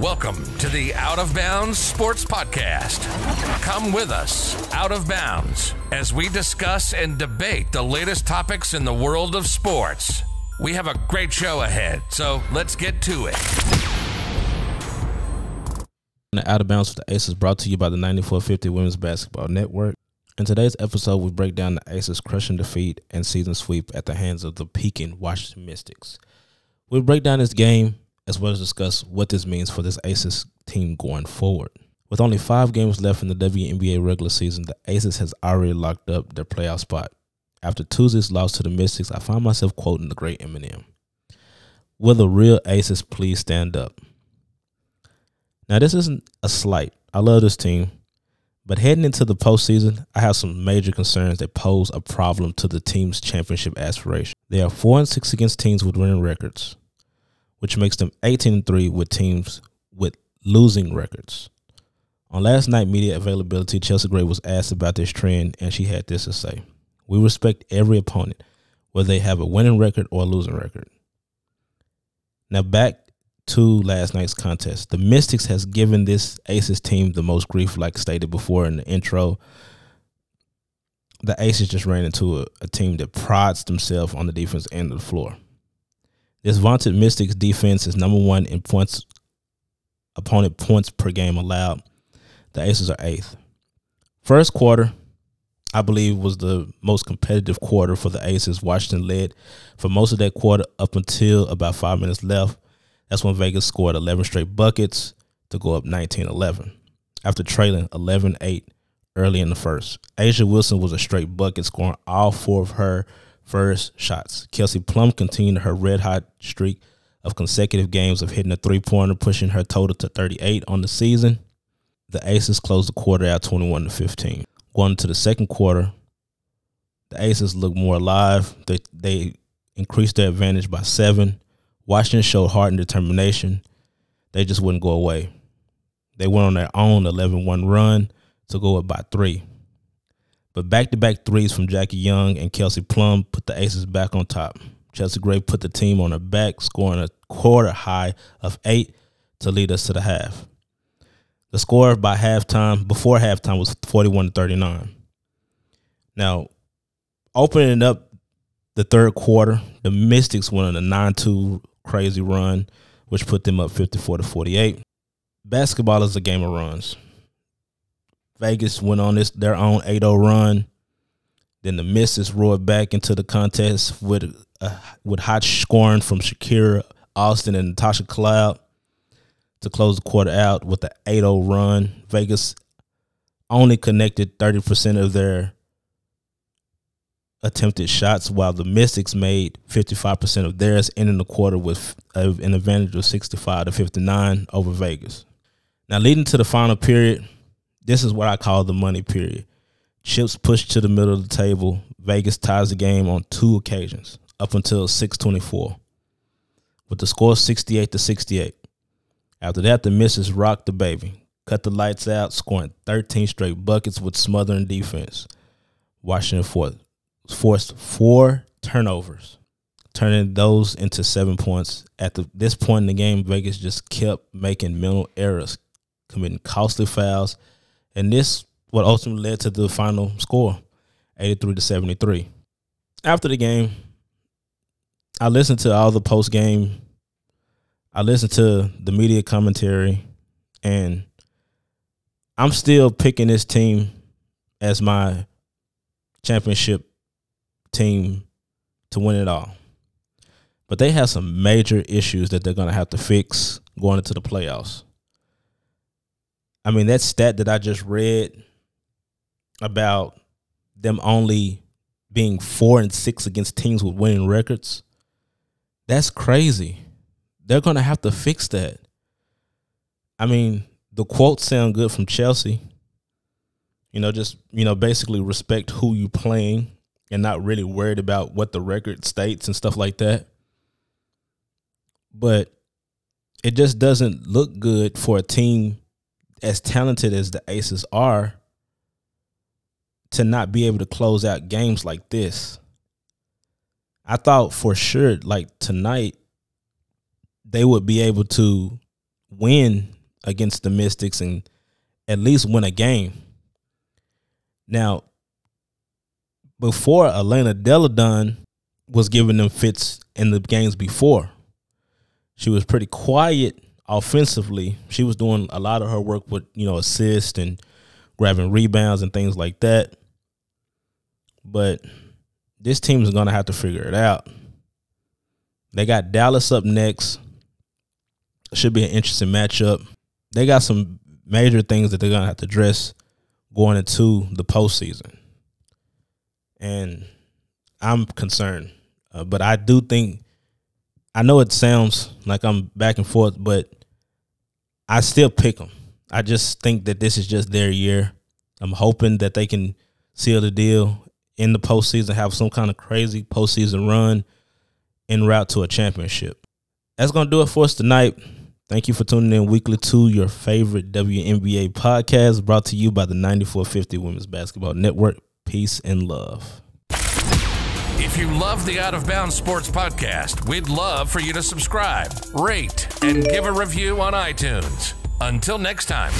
Welcome to the Out of Bounds Sports Podcast. Come with us, Out of Bounds, as we discuss and debate the latest topics in the world of sports. We have a great show ahead, so let's get to it. The Out of Bounds with the Aces brought to you by the 9450 Women's Basketball Network. In today's episode, we break down the Aces' crushing defeat and season sweep at the hands of the Pekin Washington Mystics. We'll break down this game as well as discuss what this means for this Aces team going forward. With only five games left in the WNBA regular season, the Aces has already locked up their playoff spot. After Tuesday's loss to the Mystics, I find myself quoting the great Eminem. Will the real Aces please stand up? Now, this isn't a slight. I love this team. But heading into the postseason, I have some major concerns that pose a problem to the team's championship aspiration. They are 4 and 6 against teams with winning records, which makes them 18 and 3 with teams with losing records. On last night media availability, Chelsea Gray was asked about this trend, and she had this to say We respect every opponent, whether they have a winning record or a losing record. Now, back to last night's contest. The Mystics has given this Aces team the most grief, like stated before in the intro. The Aces just ran into a, a team that prides themselves on the defense end of the floor. This vaunted Mystics defense is number one in points opponent points per game allowed. The Aces are eighth. First quarter, I believe, was the most competitive quarter for the Aces. Washington led for most of that quarter up until about five minutes left. That's when Vegas scored 11 straight buckets to go up 19 11 after trailing 11 8 early in the first. A'ja Wilson was a straight bucket, scoring all four of her first shots. Kelsey Plum continued her red hot streak of consecutive games of hitting a three pointer, pushing her total to 38 on the season. The Aces closed the quarter out 21 to 15. Going into the second quarter, the Aces looked more alive. They they increased their advantage by seven. Washington showed heart and determination. They just wouldn't go away. They went on their own 11 1 run to go up by three. But back to back threes from Jackie Young and Kelsey Plum put the Aces back on top. Chelsea Gray put the team on her back, scoring a quarter high of eight to lead us to the half. The score by halftime, before halftime, was 41 to 39. Now, opening up the third quarter, the Mystics went on a 9 2 crazy run, which put them up 54 to 48. Basketball is a game of runs. Vegas went on this their own 8-0 run. Then the Mystics roared back into the contest with uh, with hot scoring from Shakira Austin and Natasha Cloud to close the quarter out with the 8-0 run. Vegas only connected 30% of their attempted shots, while the Mystics made 55% of theirs, ending the quarter with an advantage of 65 to 59 over Vegas. Now, leading to the final period, this is what I call the money period. Chips pushed to the middle of the table. Vegas ties the game on two occasions up until 624 with the score 68 to 68. After that, the Mystics rocked the baby, cut the lights out, scoring 13 straight buckets with smothering defense. Washington fourth forced four turnovers, turning those into seven points. At the, this point in the game, Vegas just kept making mental errors, committing costly fouls, and this what ultimately led to the final score, 83 to 73. After the game, I listened to all the post game. I listened to the media commentary, and I'm still picking this team as my championship team to win it all. But they have some major issues that they're going to have to fix going into the playoffs. I mean, that stat that I just read about them only being four and six against teams with winning records, that's crazy. They're going to have to fix that. I mean, the quotes sound good from Chelsea. You know, just, you know, basically respect who you playing and not really worried about what the record states and stuff like that. But it just doesn't look good for a team as talented as the Aces are to not be able to close out games like this. I thought for sure, like tonight, they would be able to win against the Mystics and at least win a game. Now, before Elena Delle Donne was giving them fits in the games before, she was pretty quiet offensively. She was doing a lot of her work with, you know, assist and grabbing rebounds and things like that. But this team is going to have to figure it out. They got Dallas up next. Should be an interesting matchup. They got some major things that they're going to have to address going into the postseason. And I'm concerned. Uh, but I do think, I know it sounds like I'm back and forth, but I still pick them. I just think that this is just their year. I'm hoping that they can seal the deal in the postseason, have some kind of crazy postseason run en route to a championship. That's going to do it for us tonight. Thank you for tuning in weekly to your favorite WNBA podcast brought to you by the 9450 Women's Basketball Network. Peace and love. If you love the Out of Bounds Sports Podcast, we'd love for you to subscribe, rate, and give a review on iTunes. Until next time.